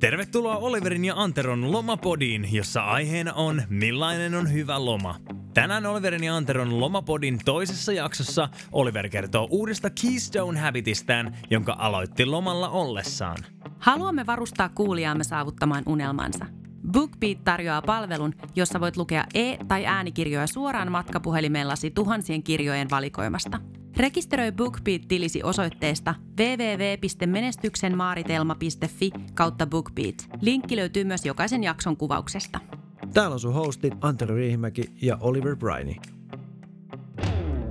Tervetuloa Oliverin ja Anteron lomapodiin, jossa aiheena on millainen on hyvä loma. Tänään Oliverin ja Anteron lomapodin toisessa jaksossa Oliver kertoo uudesta Keystone Habitistään, jonka aloitti lomalla ollessaan. Haluamme varustaa kuulijaamme saavuttamaan unelmansa. BookBeat tarjoaa palvelun, jossa voit lukea e- tai äänikirjoja suoraan matkapuhelimellasi tuhansien kirjojen valikoimasta. Rekisteröi BookBeat-tilisi osoitteesta www.menestyksenmaaritelma.fi kautta BookBeat. Linkki löytyy myös jokaisen jakson kuvauksesta. Täällä on sun hostit Antero Riihimäki ja Oliver Briney.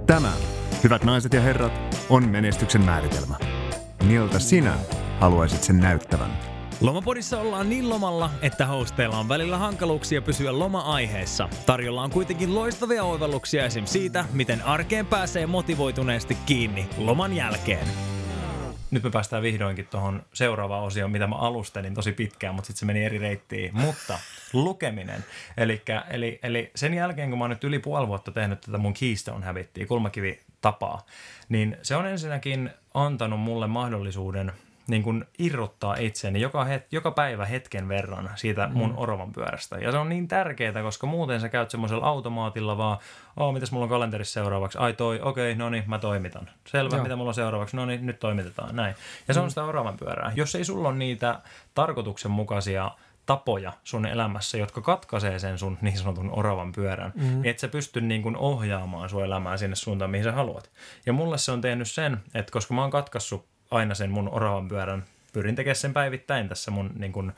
Tämä, hyvät naiset ja herrat, on menestyksen määritelmä. Miltä sinä haluaisit sen näyttävän? Lomapodissa ollaan niin lomalla, että hosteilla on välillä hankaluuksia pysyä loma-aiheessa. Tarjolla on kuitenkin loistavia oivalluksia esim. siitä, miten arkeen pääsee motivoituneesti kiinni loman jälkeen. Nyt me päästään vihdoinkin tuohon seuraavaan osioon, mitä mä alustelin tosi pitkään, mutta sitten se meni eri reittiin. Mutta lukeminen. Elikkä, eli, eli sen jälkeen, kun mä oon nyt yli puoli vuotta tehnyt tätä mun Keystone Habittia, kulmakivi tapaa, niin se on ensinnäkin antanut mulle mahdollisuuden – niin kuin irrottaa itseni joka, het, joka päivä hetken verran siitä mun mm. oravan pyörästä. Ja se on niin tärkeää, koska muuten sä käyt semmoisella automaatilla vaan, oh, mitäs mulla on kalenterissa seuraavaksi? Ai toi, okei, okay, no niin, mä toimitan. Selvä, Joo. mitä mulla on seuraavaksi? No niin, nyt toimitetaan, näin. Ja se mm. on sitä oravan pyörää. Jos ei sulla ole niitä tarkoituksenmukaisia tapoja sun elämässä, jotka katkaisee sen sun niin sanotun oravan pyörän, mm. niin et sä pysty niin kuin ohjaamaan sun elämää sinne suuntaan, mihin sä haluat. Ja mulle se on tehnyt sen, että koska mä oon katkaissut aina sen mun oravan pyörän, pyrin tekemään sen päivittäin tässä mun niin kun,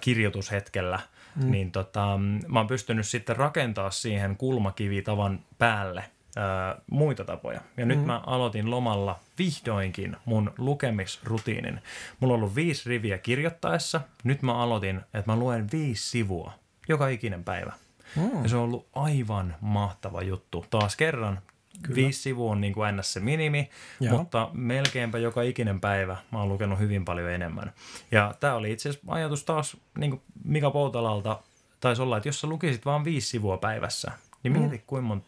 kirjoitushetkellä, mm. niin tota, mä oon pystynyt sitten rakentaa siihen kulmakivitavan päälle ä, muita tapoja. Ja mm. nyt mä aloitin lomalla vihdoinkin mun lukemisrutiinin. Mulla on ollut viisi riviä kirjoittaessa. Nyt mä aloitin, että mä luen viisi sivua joka ikinen päivä. Mm. Ja se on ollut aivan mahtava juttu. Taas kerran Kyllä. Viisi sivua on niin kuin ns. se minimi, Joo. mutta melkeinpä joka ikinen päivä mä oon lukenut hyvin paljon enemmän. Ja tämä oli itse asiassa ajatus taas niin kuin Mika Poutalalta, taisi olla, että jos sä lukisit vain viisi sivua päivässä, niin mieti mm. kuinka monta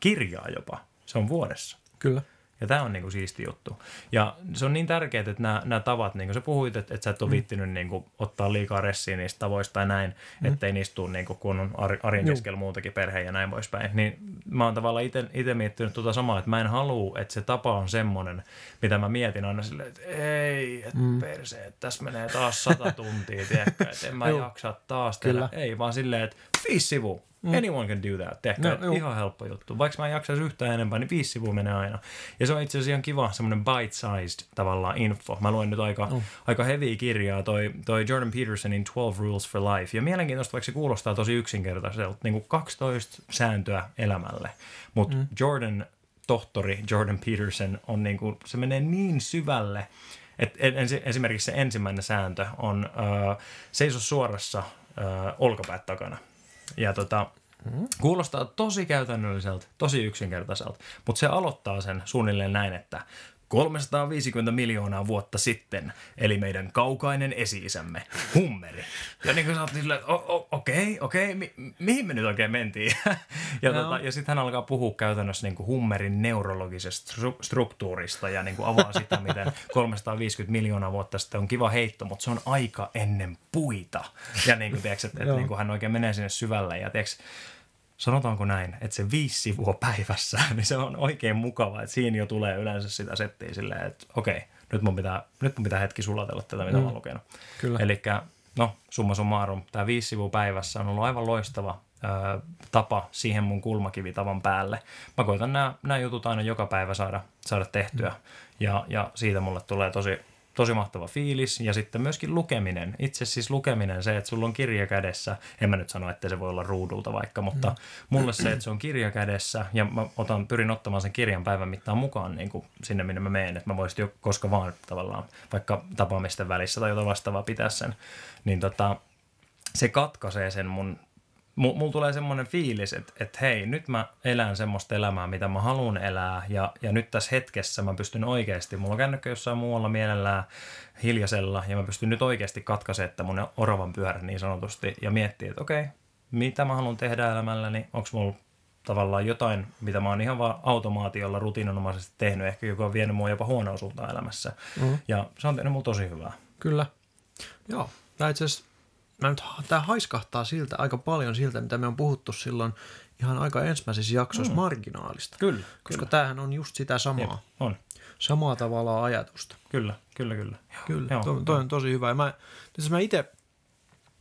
kirjaa jopa se on vuodessa. Kyllä. Ja tämä on niinku siisti juttu. Ja se on niin tärkeää, että nämä, nämä tavat, niin kuin sä puhuit, että, että sä et ole mm. viittinyt niin kuin, ottaa liikaa ressiä niistä tavoista tai näin, mm. ettei niistä tule niin kuin, kun on arjen keskellä muutakin perhe ja näin poispäin. Niin mä oon tavallaan itse miettinyt tuota samaa, että mä en halua, että se tapa on semmoinen, mitä mä mietin aina silleen, että ei, että mm. perse, että tässä menee taas sata tuntia, tiedätkö, että en mä jaksa taas tehdä. Ei, vaan silleen, että viisi sivua, Mm. Anyone can do that. Tehkää no, ihan helppo juttu. Vaikka mä en jaksaisi yhtään enempää, niin viisi sivua menee aina. Ja se on itse asiassa ihan kiva, semmoinen bite-sized tavallaan info. Mä luen nyt aika, oh. aika heavy kirjaa, toi, toi Jordan Petersonin 12 Rules for Life. Ja mielenkiintoista, vaikka se kuulostaa tosi yksinkertaiselta, niin kuin 12 sääntöä elämälle. Mutta mm. Jordan, tohtori Jordan Peterson, on niin kuin, se menee niin syvälle, et esimerkiksi se ensimmäinen sääntö on uh, seiso suorassa uh, olkapäät takana – ja tota, kuulostaa tosi käytännölliseltä, tosi yksinkertaiselta, mutta se aloittaa sen suunnilleen näin, että 350 miljoonaa vuotta sitten, eli meidän kaukainen esi-isämme, Hummeri. Ja niin kuin sä silleen, että okei, okei, mi- mihin me nyt oikein mentiin? ja, no. tota, ja sitten hän alkaa puhua käytännössä niin kuin Hummerin neurologisesta stru- struktuurista ja niin kuin avaa sitä, miten 350 miljoonaa vuotta sitten on kiva heitto, mutta se on aika ennen puita. Ja niin kuin, tiedätkö, että, että niin kuin hän oikein menee sinne syvälle ja tiedätkö, sanotaanko näin, että se viisi sivua päivässä, niin se on oikein mukava, että siinä jo tulee yleensä sitä settiä silleen, että okei, nyt mun pitää, nyt mun pitää hetki sulatella tätä, mitä mm. mä oon lukenut. Eli no, summa summarum, tämä viisi sivua päivässä on ollut aivan loistava ö, tapa siihen mun kulmakivitavan päälle. Mä koitan nämä, nämä jutut aina joka päivä saada, saada tehtyä mm. ja, ja siitä mulle tulee tosi, tosi mahtava fiilis. Ja sitten myöskin lukeminen. Itse siis lukeminen, se, että sulla on kirja kädessä. En mä nyt sano, että se voi olla ruudulta vaikka, mutta mm. mulle se, että se on kirja kädessä ja mä otan, pyrin ottamaan sen kirjan päivän mittaan mukaan niin kuin sinne, minne mä menen. Että mä voisin jo koska vaan tavallaan vaikka tapaamisten välissä tai jotain vastaavaa pitää sen. Niin tota, se katkaisee sen mun mulla tulee semmoinen fiilis, että, että hei, nyt mä elän semmoista elämää, mitä mä haluan elää, ja, ja nyt tässä hetkessä mä pystyn oikeasti, mulla on kännykkä jossain muualla mielellään hiljaisella, ja mä pystyn nyt oikeasti katkaisemaan että mun oravan pyörän niin sanotusti, ja miettiä, että okei, mitä mä haluan tehdä elämälläni, onko mulla tavallaan jotain, mitä mä oon ihan vaan automaatiolla rutiininomaisesti tehnyt, ehkä joka on vienyt mua jopa huonoa suuntaan elämässä, mm. ja se on tehnyt mulla tosi hyvää. Kyllä. Joo, Tämä itse asiassa, mä nyt, tämä haiskahtaa siltä aika paljon siltä, mitä me on puhuttu silloin ihan aika ensimmäisissä jaksoissa mm. marginaalista. Kyllä, Koska kyllä. tämähän on just sitä samaa, Jep, on. samaa tavalla ajatusta. Kyllä, kyllä, kyllä. Kyllä, Joo, toi, toi on tosi hyvä. Ja mä, tietysti mä itse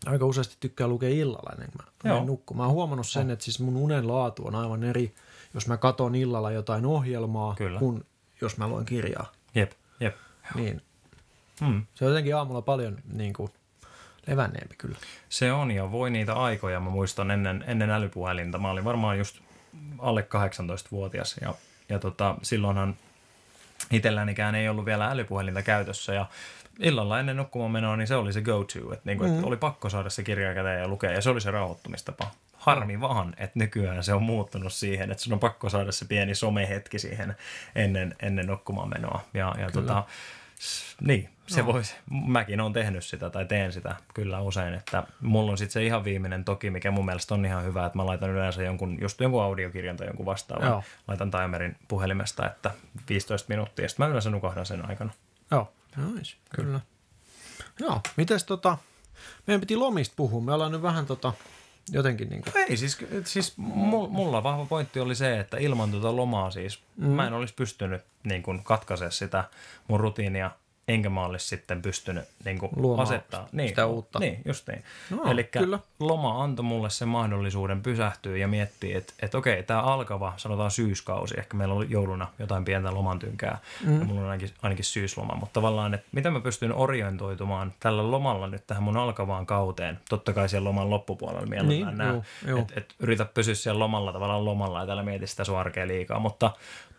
aika useasti tykkään lukea illalla ennen kuin mä menen nukkumaan. Mä oon huomannut sen, että siis mun unen laatu on aivan eri, jos mä katon illalla jotain ohjelmaa, Kyllä. kuin jos mä luen kirjaa. Jep, jep. Niin Mm. se on jotenkin aamulla paljon niin kuin, levänneempi kyllä. Se on ja voi niitä aikoja. Mä muistan ennen, ennen älypuhelinta. Mä olin varmaan just alle 18-vuotias ja, ja tota, silloinhan itsellänikään ei ollut vielä älypuhelinta käytössä ja illalla ennen nukkumaan menoa, niin se oli se go-to, että, niinku, Mm. että oli pakko saada se kirja käteen ja lukea ja se oli se rauhoittumistapa. Harmi vaan, että nykyään se on muuttunut siihen, että sun on pakko saada se pieni somehetki siihen ennen, ennen nukkumaan menoa. Ja, ja tota, niin, se No. voisi, mäkin olen tehnyt sitä tai teen sitä kyllä usein, että mulla on sitten se ihan viimeinen toki, mikä mun mielestä on ihan hyvä, että mä laitan yleensä jonkun, just jonkun audiokirjan tai jonkun vastaavan, Joo. laitan timerin puhelimesta, että 15 minuuttia, sitten mä yleensä nukahdan sen aikana. Joo, nice, kyllä. Joo, mites tota, meidän piti lomista puhua. Me ollaan nyt vähän tota, jotenkin niin kuin, Ei, siis, siis mu- mulla vahva pointti oli se, että ilman tuota lomaa siis mm. mä en olisi pystynyt niin kuin, katkaisemaan sitä mun rutiinia, enkä mä olisi sitten pystynyt niin kuin, Luomaan asettaa. Niin, sitä uutta. Niin, just niin. No, Eli loma antoi mulle sen mahdollisuuden pysähtyä ja miettiä, että, että okei, tämä alkava, sanotaan syyskausi, ehkä meillä oli jouluna jotain pientä lomantynkää, mm. ja mulla on ainakin, ainakin syysloma, mutta tavallaan, että miten mä pystyn orientoitumaan tällä lomalla nyt tähän mun alkavaan kauteen, totta kai siellä loman loppupuolella mielellään Niin, juu. että et yritä pysyä siellä lomalla tavallaan lomalla ja täällä mieti sitä sun arkea liikaa, mutta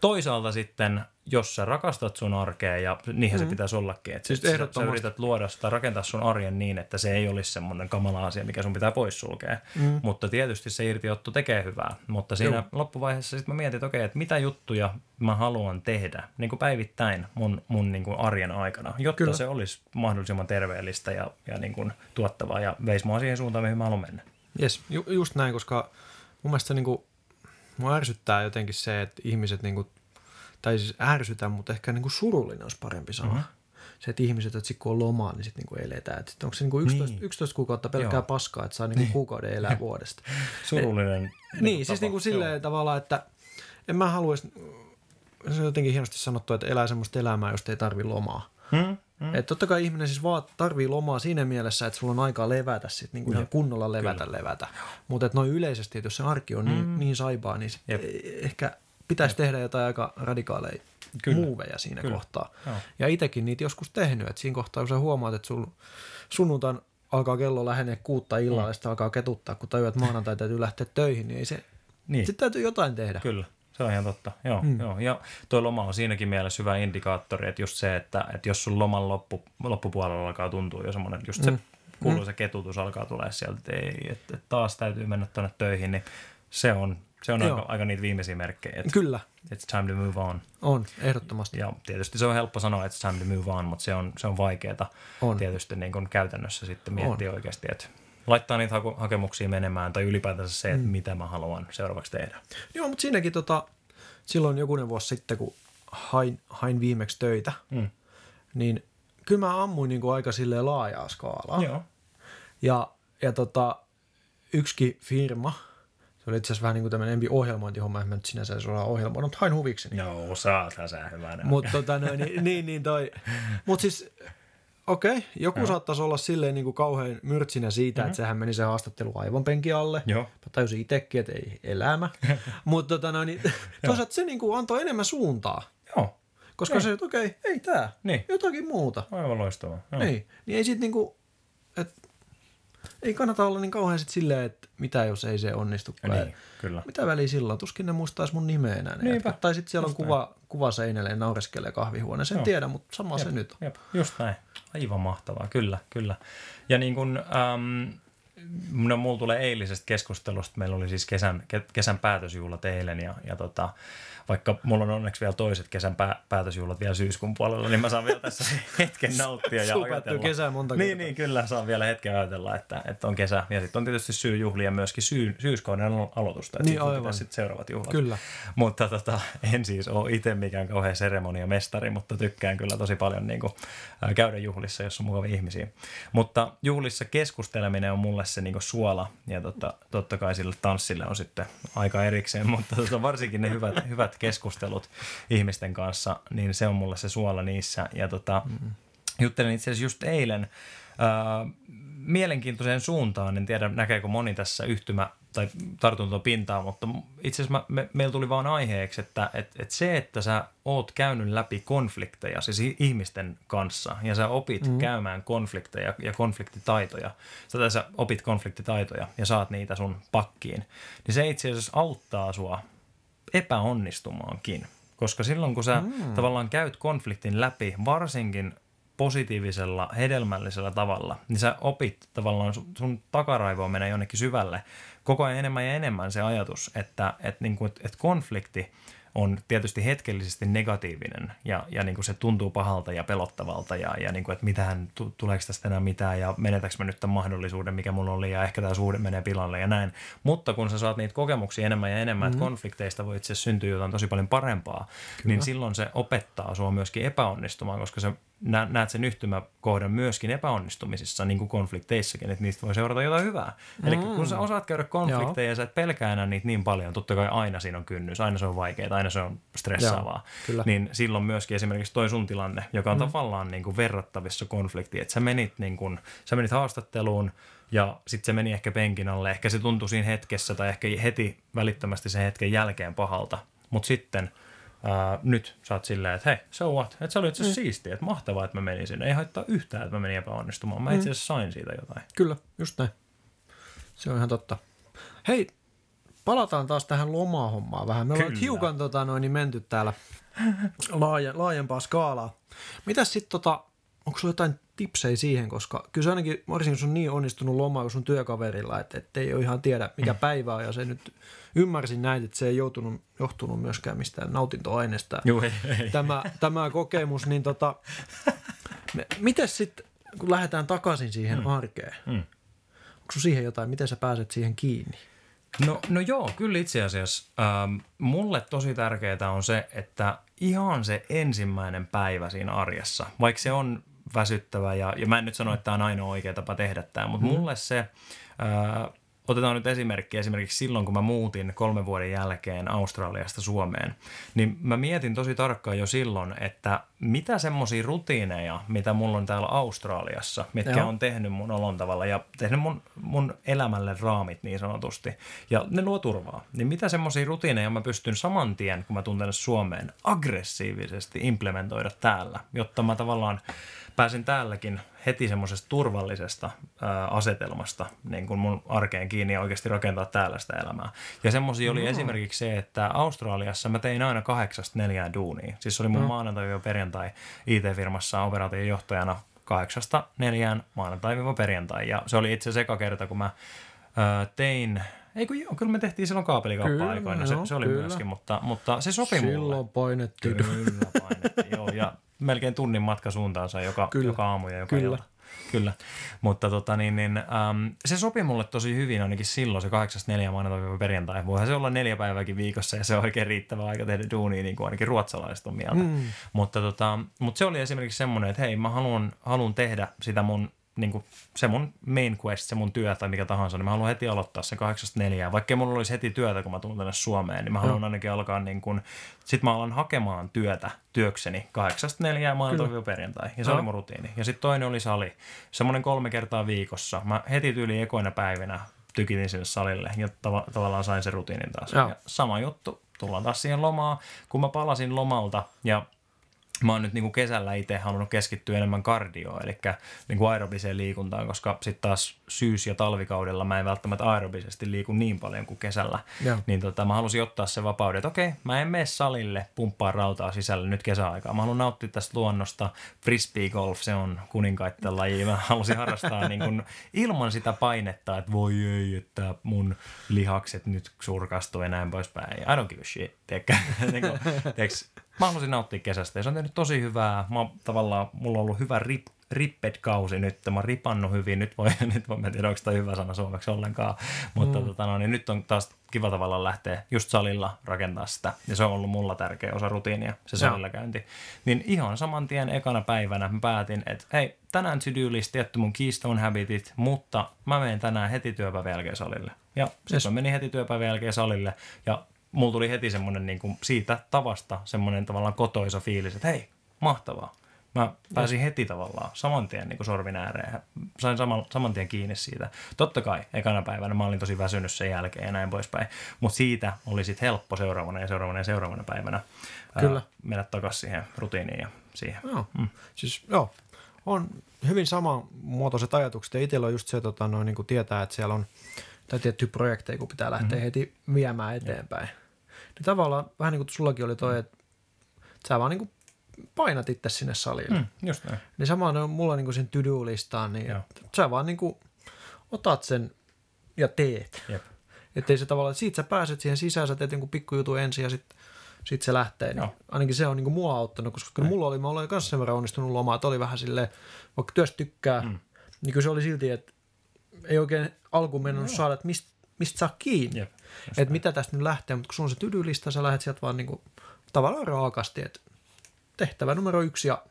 toisaalta sitten, jos sä rakastat sun arkea ja niinhän mm. se pitäisi ollakin, että Siis sä, sä yrität luoda sitä, rakentaa sun arjen niin, että se ei olisi semmoinen kamala asia, mikä sun pitää poissulkea, mm. mutta tietysti se irtiotto tekee hyvää, mutta siinä Juu. loppuvaiheessa sitten mä mietin, että okei, että mitä juttuja mä haluan tehdä niin kuin päivittäin mun, mun niin kuin arjen aikana, jotta Kyllä. se olisi mahdollisimman terveellistä ja, ja niin kuin tuottavaa ja veisi mua siihen suuntaan, mihin mä haluan mennä. Jes, ju, just näin, koska mun mielestä se niinku, mua ärsyttää jotenkin se, että ihmiset niinku, tai siis ärsytä, mutta ehkä niinku surullinen olisi parempi sana. Mm-hmm. Se, että ihmiset, että kun on lomaa, niin sitten niinku eletään. Et onko se niinku 11, Niin. 11 kuukautta pelkkää Joo. paskaa, että saa niinku kuukauden elää vuodesta. Surullinen. niin, siis niinku silleen tavalla, että en mä haluaisi, se on jotenkin hienosti sanottu, että elää semmoista elämää, josta ei tarvi lomaa. Hmm? Hmm? Et totta kai ihminen siis vaan tarvii lomaa siinä mielessä, että sulla on aikaa levätä sit, niin kuin ihan kunnolla levätä, Kyllä. levätä. Mutta noin yleisesti, että jos se arki on niin, niin saipaa, niin Jep. ehkä pitäisi tehdä jotain aika radikaaleja Kyllä. muuveja siinä Kyllä. kohtaa. Joo. Ja itsekin niitä joskus tehnyt, että siinä kohtaa, kun sä huomaat, että sul sunnuntain alkaa kello lähenee kuutta illalla, ja sitten alkaa ketuttaa, kun tajuat, että maanantai täytyy lähteä töihin, niin ei se, Niin. sitten täytyy jotain tehdä. Kyllä, se on ihan totta. Joo, mm. joo. Ja toi loma on siinäkin mielessä hyvä indikaattori, että just se, että, että jos sun loman loppu, loppupuolella alkaa tuntua jo semmoinen, just se mm. kuuluisa ketutus alkaa tulee sieltä, että, ei, että, taas täytyy mennä tuonne töihin, niin se on, se on Joo. aika, aika niitä viimeisiä merkkejä, että Kyllä, it's time to move on. on, ehdottomasti. Ja tietysti se on helppo sanoa, että it's time to move on, mutta se on, se on vaikeaa On. tietysti niin kuin käytännössä sitten miettiä on. oikeasti, että laittaa niitä haku- hakemuksia menemään tai ylipäätänsä se, että mm. mitä mä haluan seuraavaksi tehdä. Joo, mutta siinäkin tota, silloin jokunen vuosi sitten, kun hain, hain viimeksi töitä, Mm. niin kyllä mä ammuin niin kuin aika silleen laajaa skaalaa. Joo. Ja, ja tota, yksikin firma, se oli itse asiassa vähän niin kuin tämmöinen empi ohjelmointihomma, en mä nyt sinänsä edes olla ohjelmoinut, mutta hain huvikseni. Joo, saathan sä hyvänä. Mutta tota, niin, niin, niin toi, mut siis okei, okay, joku Joo. saattaisi olla silleen niin kuin kauhean myrtsinä siitä, mm-hmm. että sehän meni se haastattelu aivan penkin alle. Joo. Mä tajusin itsekin, että ei elämä. Mutta tota, noin, niin, toisaalta se niin kuin antoi enemmän suuntaa. Joo, Koska Niin. se, että okei, ei tää, Niin. jotakin muuta. aivan loistavaa. Joo. Niin, niin ei sit niinku, et, ei kannata olla niin kauhean sit silleen, että mitä jos ei se onnistukaan. Niin, kyllä. Mitä väliä silloin? Tuskin ne muistaisi mun nimeä enää. Niinpä. Tai sitten siellä on Just kuva, kuva seinälle ja naureskelee kahvihuoneeseen. En Joo. tiedä, mutta sama se Jep, nyt on. Jep, just näin. Aivan mahtavaa, kyllä, kyllä. Ja niin kuin, äm, no, mulla tulee eilisestä keskustelusta, meillä oli siis kesän, kesän päätösjuhlat eilen ja, ja tota, vaikka mulla on onneksi vielä toiset kesän pää, päätösjuhlat vielä syyskuun puolella, niin mä saan vielä tässä hetken nauttia ja ajatella. kesää monta Niin, niin, kyllä saan vielä hetken ajatella, että, että on kesä. Ja sitten on tietysti syy juhlia myöskin syy, syyskauden aloitusta, että niin, sitten sit seuraavat juhlat. Kyllä. Mutta tota, en siis ole itse mikään kauhean seremoniamestari, mutta tykkään kyllä tosi paljon niin kuin, käydä juhlissa, jos on mukavia ihmisiä. Mutta juhlissa keskusteleminen on mulle se niin suola ja tota, totta kai sille tanssille on sitten aika erikseen, mutta tota, varsinkin ne hyvät, hyvät keskustelut ihmisten kanssa, niin se on mulle se suola niissä. Ja tota, mm. juttelin itse asiassa just eilen äh, mielenkiintoiseen suuntaan, en tiedä näkeekö moni tässä yhtymä tai tartuntopintaa, mutta itse asiassa me, meillä tuli vaan aiheeksi, että et, et se, että sä oot käynyt läpi konflikteja siis ihmisten kanssa ja sä opit mm. käymään konflikteja ja konfliktitaitoja, sä, sä opit konfliktitaitoja ja saat niitä sun pakkiin, niin se itse asiassa auttaa sua epäonnistumaankin. Koska silloin kun sä mm. tavallaan käyt konfliktin läpi, varsinkin positiivisella, hedelmällisellä tavalla, niin sä opit tavallaan, sun, sun takaraivoon menee jonnekin syvälle koko ajan enemmän ja enemmän se ajatus, että, että, niin kuin, että konflikti – on tietysti hetkellisesti negatiivinen ja, ja niin kuin se tuntuu pahalta ja pelottavalta ja, ja niin kuin, että mitähän, tuleeko tästä enää mitään ja menetäkö mä nyt tämän mahdollisuuden, mikä mulla oli ja ehkä tämä suhde menee pilalle ja näin. Mutta kun sä saat niitä kokemuksia enemmän ja enemmän, mm-hmm. että konflikteista voi itse syntyä jotain tosi paljon parempaa, Kyllä. niin silloin se opettaa sua myöskin epäonnistumaan, koska se näet sen yhtymäkohdan myöskin epäonnistumisissa, niin kuin konflikteissakin, että niistä voi seurata jotain hyvää. Mm. Eli kun sä osaat käydä konflikteja ja sä et pelkää enää niitä niin paljon, totta kai aina siinä on kynnys, aina se on vaikeaa, aina se on stressaavaa, Joo, niin silloin myöskin esimerkiksi toi sun tilanne, joka on mm. tavallaan niin kuin verrattavissa konfliktiin, että sä menit, niin kuin, sä menit haastatteluun, ja sitten se meni ehkä penkin alle. Ehkä se tuntui siinä hetkessä tai ehkä heti välittömästi sen hetken jälkeen pahalta. Mutta sitten – ää, nyt sä oot silleen, että hei, so what? Että se oli itse asiassa mm. siistiä, että mahtavaa, että mä menin sinne. Ei haittaa yhtään, että mä menin epäonnistumaan. Mä mm. itse asiassa sain siitä jotain. Kyllä, just näin. Se on ihan totta. Hei, palataan taas tähän lomahommaan vähän. Me Kyllä. ollaan hiukan tota, noin, niin menty täällä laaje, laajempaa skaalaa. Mitäs sitten, tota, onko sulla jotain tipsejä siihen, koska kyllä se ainakin, varsinkin sun niin onnistunut loma kuin sun työkaverilla, että, että ei ole ihan tiedä mikä mm. päivä on ja se nyt ymmärsin näin, että se ei joutunut, johtunut myöskään mistään nautintoaineesta. Joo, ei, ei. Tämä, tämä kokemus, niin tota, miten sitten, kun lähdetään takaisin siihen mm. arkeen, mm. onko siihen jotain, miten sä pääset siihen kiinni? No, no joo, kyllä itse asiassa. Ähm, mulle tosi tärkeää on se, että ihan se ensimmäinen päivä siinä arjessa, vaikka se on väsyttävä ja, ja mä en nyt sano, että tämä on ainoa oikea tapa tehdä tämä, mutta mm. mulle se äh, otetaan nyt esimerkki, esimerkiksi silloin kun mä muutin kolmen vuoden jälkeen Australiasta Suomeen, niin mä mietin tosi tarkkaan jo silloin, että mitä semmoisia rutiineja, mitä mulla on täällä Australiassa, mitkä Joo. on tehnyt mun olon tavalla ja tehnyt mun, mun elämälle raamit niin sanotusti, ja ne luo turvaa, niin mitä semmoisia rutiineja mä pystyn saman tien, kun mä tänne Suomeen, aggressiivisesti implementoida täällä, jotta mä tavallaan pääsin täälläkin heti semmoisesta turvallisesta ää, asetelmasta niin kuin mun arkeen kiinni ja oikeasti rakentaa täällä sitä elämää. Ja semmoisia oli mm. esimerkiksi se, että Australiassa mä tein aina kahdeksasta neljään duunia. Siis oli mun mm. maanantai perjantai IT-firmassa operaation johtajana kahdeksasta neljään maanantai-perjantai. Ja se oli itse asiassa eka kerta, kun mä ää, tein ei kun joo, kyllä me tehtiin silloin kaapelikauppa-aikoina, se, se oli kyllä. myöskin, mutta, mutta se sopi Silloin mulle. Silloin painettiin. Kyllä painettiin, joo, ja melkein tunnin matka suuntaansa joka, Kyllä. joka aamu ja joka Kyllä. ilta. Kyllä, mutta tota, niin, niin, äm, se sopi mulle tosi hyvin ainakin silloin, se 8.4. maanantai perjantai. Voihan se olla neljä päivääkin viikossa ja se on oikein riittävä aika tehdä duunia, niin kuin ainakin ruotsalaiset on mieltä. Mm. Mutta, tota, mutta se oli esimerkiksi semmoinen, että hei, mä haluan, haluan tehdä sitä mun niin kuin se mun main quest, se mun työ tai mikä tahansa, niin mä haluan heti aloittaa sen 8.4. Vaikka mulla olisi heti työtä, kun mä tulen tänne Suomeen, niin mä haluan ainakin alkaa niin kuin, sit mä alan hakemaan työtä työkseni 8.4. maanantai perjantai. Ja se no. oli mun rutiini. Ja sitten toinen oli sali. Semmoinen kolme kertaa viikossa. Mä heti tyyli ekoina päivinä tykitin sinne salille ja tav- tavallaan sain sen rutiinin taas. Ja sama juttu. Tullaan taas siihen lomaan. Kun mä palasin lomalta ja mä oon nyt niin kuin kesällä itse halunnut keskittyä enemmän kardioon, eli niin kuin aerobiseen liikuntaan, koska sitten taas syys- ja talvikaudella mä en välttämättä aerobisesti liiku niin paljon kuin kesällä. Joo. Niin tota, mä halusin ottaa se vapauden, että okei, mä en mene salille pumppaa rautaa sisälle nyt kesäaikaa. Mä haluan nauttia tästä luonnosta. Frisbee golf, se on kuninkaitten laji. Mä halusin harrastaa niin kuin ilman sitä painetta, että voi ei, että mun lihakset nyt surkastuu ja näin poispäin. I don't give a shit, tiedätkö? niin kuin, tiedätkö? Mä halusin nauttia kesästä ja se on tehnyt tosi hyvää. Mä tavallaan, mulla on ollut hyvä rip, ripped-kausi nyt, mä oon ripannut hyvin, nyt voi, nyt voi, mä en tiedä, onko tämä hyvä sana suomeksi ollenkaan, mutta mm. tota, no, niin nyt on taas kiva tavalla lähteä just salilla rakentaa sitä, ja se on ollut mulla tärkeä osa rutiinia, se salilla käynti. Niin ihan saman tien ekana päivänä mä päätin, että hei, tänään list tietty mun keystone habitit, mutta mä menen tänään heti työpäivän jälkeen salille. Ja sitten yes. mä menin heti työpäivän jälkeen salille, ja mulla tuli heti semmoinen niin kuin siitä tavasta semmoinen tavallaan kotoisa fiilis, että hei, mahtavaa. Mä pääsin yes. heti tavallaan saman tien niin kuin sorvin ääreen. Sain saman, saman tien kiinni siitä. Totta kai ekana päivänä mä olin tosi väsynyt sen jälkeen ja näin poispäin. Mutta siitä oli sitten helppo seuraavana ja seuraavana ja seuraavana päivänä Kyllä. Ää, mennä takaisin siihen rutiiniin ja siihen. Joo. Mm. Siis, joo. On hyvin samanmuotoiset ajatukset ja itsellä on just se, tota, noin, niin kuin tietää, että siellä on tai tiettyjä projekteja, kun pitää lähteä mm-hmm. heti viemään eteenpäin. Joo. Niin tavallaan vähän niin kuin sullakin oli toi, että sä vaan niin kuin painat itse sinne salille. Mm, just näin. Niin sama on mulla niin kuin sen to-do-listaan, niin sä vaan niin kuin otat sen ja teet. Jep. Että se tavallaan, siitä sä pääset siihen sisään, sä teet jonkun pikkujutun ensin ja sitten sit se lähtee. Niin ainakin se on niin kuin mua auttanut, koska kyllä mulla oli, mä olen kanssa sen verran onnistunut lomaa, että oli vähän silleen, vaikka työstä tykkää, mm. niin kyllä se oli silti, että ei oikein alkuun mennyt no. saada, että mistä mist saa kiinni. Jep. Että mitä tästä nyt lähtee, mutta kun sun on se tydylista, sä lähdet sieltä vaan niinku, tavallaan raakasti, että tehtävä numero yksi ja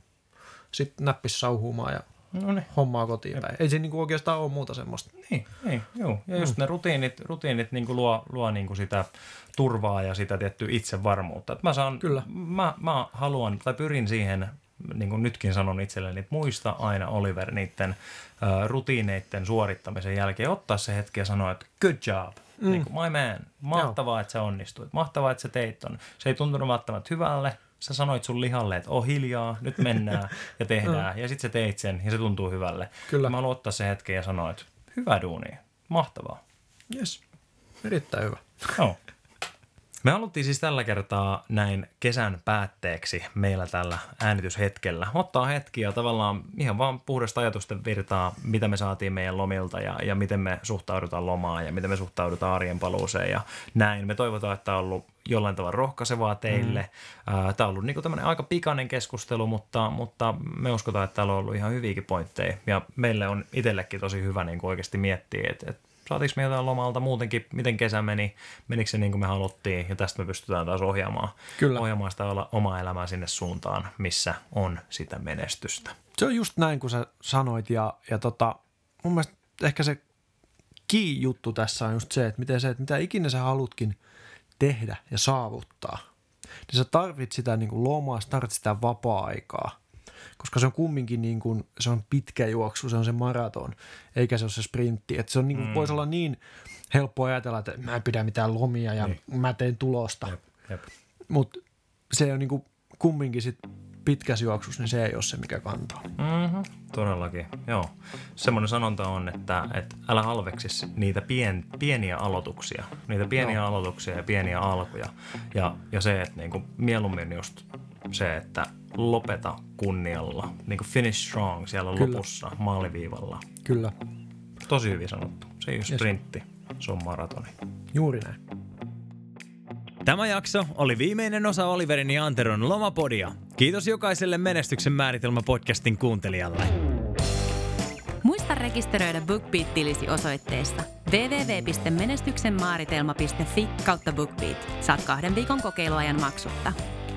sitten näppis sauhumaan ja no niin. hommaa kotiin päin. Ei se niinku oikeastaan ole muuta semmoista. Niin, niin joo. Ja just mm. ne rutiinit, rutiinit niinku luo, luo niinku sitä turvaa ja sitä tiettyä itsevarmuutta. Et mä, saan, Kyllä. Mä, mä haluan tai pyrin siihen niin kuin nytkin sanon itselleni, että muista aina Oliver niiden uh, rutiineiden suorittamisen jälkeen ottaa se hetki ja sanoa, että good job, mm. niin kuin, my man, mahtavaa, Joo. että sä onnistuit, mahtavaa, että sä teit ton. Se ei tuntunut välttämättä hyvälle, sä sanoit sun lihalle, että oh hiljaa, nyt mennään ja tehdään, ja sitten sä teit sen ja se tuntuu hyvälle. Kyllä. Mä haluan ottaa se hetken ja sanoa, että hyvä duuni, mahtavaa. Yes, erittäin hyvä. Joo. Me haluttiin siis tällä kertaa näin kesän päätteeksi meillä tällä äänityshetkellä ottaa hetki ja tavallaan ihan vaan puhdasta ajatusten virtaa, mitä me saatiin meidän lomilta ja, ja miten me suhtaudutaan lomaan ja miten me suhtaudutaan arjen paluuseen ja näin. Me toivotaan, että on ollut jollain tavalla rohkaisevaa teille. Mm. Tämä on ollut niin tämmöinen aika pikainen keskustelu, mutta, mutta me uskotaan, että täällä on ollut ihan hyviäkin pointteja ja meille on itsellekin tosi hyvä niin oikeasti miettiä, että, että saatiinko me jotain lomalta muutenkin, miten kesä meni, menikö se niin kuin me haluttiin? Ja tästä me pystytään taas ohjaamaan, Kyllä. ohjaamaan sitä omaa elämää sinne suuntaan, missä on sitä menestystä. Se on just näin, kuin sä sanoit ja, ja tota, mun mielestä ehkä se key-juttu tässä on just se, että miten se, että mitä ikinä sä halutkin tehdä ja saavuttaa, niin sä tarvit sitä niin kuin lomaa, sä tarvit sitä vapaa-aikaa koska se on kumminkin niin kuin, se on pitkä juoksu, se on se maraton, eikä se ole se sprintti. Että se on niin kuin, mm. voisi olla niin helppo ajatella, että mä en pidä mitään lomia ja niin. mä teen tulosta. Mutta se on niin kuin, kumminkin sit pitkässä juoksussa, niin se ei ole se, mikä kantaa. Mm-hmm. Todellakin, joo. Semmoinen sanonta on, että, että älä halveksi niitä pien, pieniä aloituksia, niitä pieniä no. aloituksia ja pieniä alkuja. Ja, ja se, että niinku, mieluummin just se, että lopeta kunnialla, niin kuin finish strong siellä Kyllä. lopussa maaliviivalla. Kyllä. Tosi hyvin sanottu. Se ei ole sprintti, se on maratoni. Juuri näin. Tämä jakso oli viimeinen osa Oliverin ja Anteron lomapodia. Kiitos jokaiselle Menestyksen määritelmä podcastin kuuntelijalle. Muista rekisteröidä BookBeat-tilisi osoitteessa www.menestyksenmaaritelma.fi kautta BookBeat. Saat kahden viikon kokeiluajan maksutta.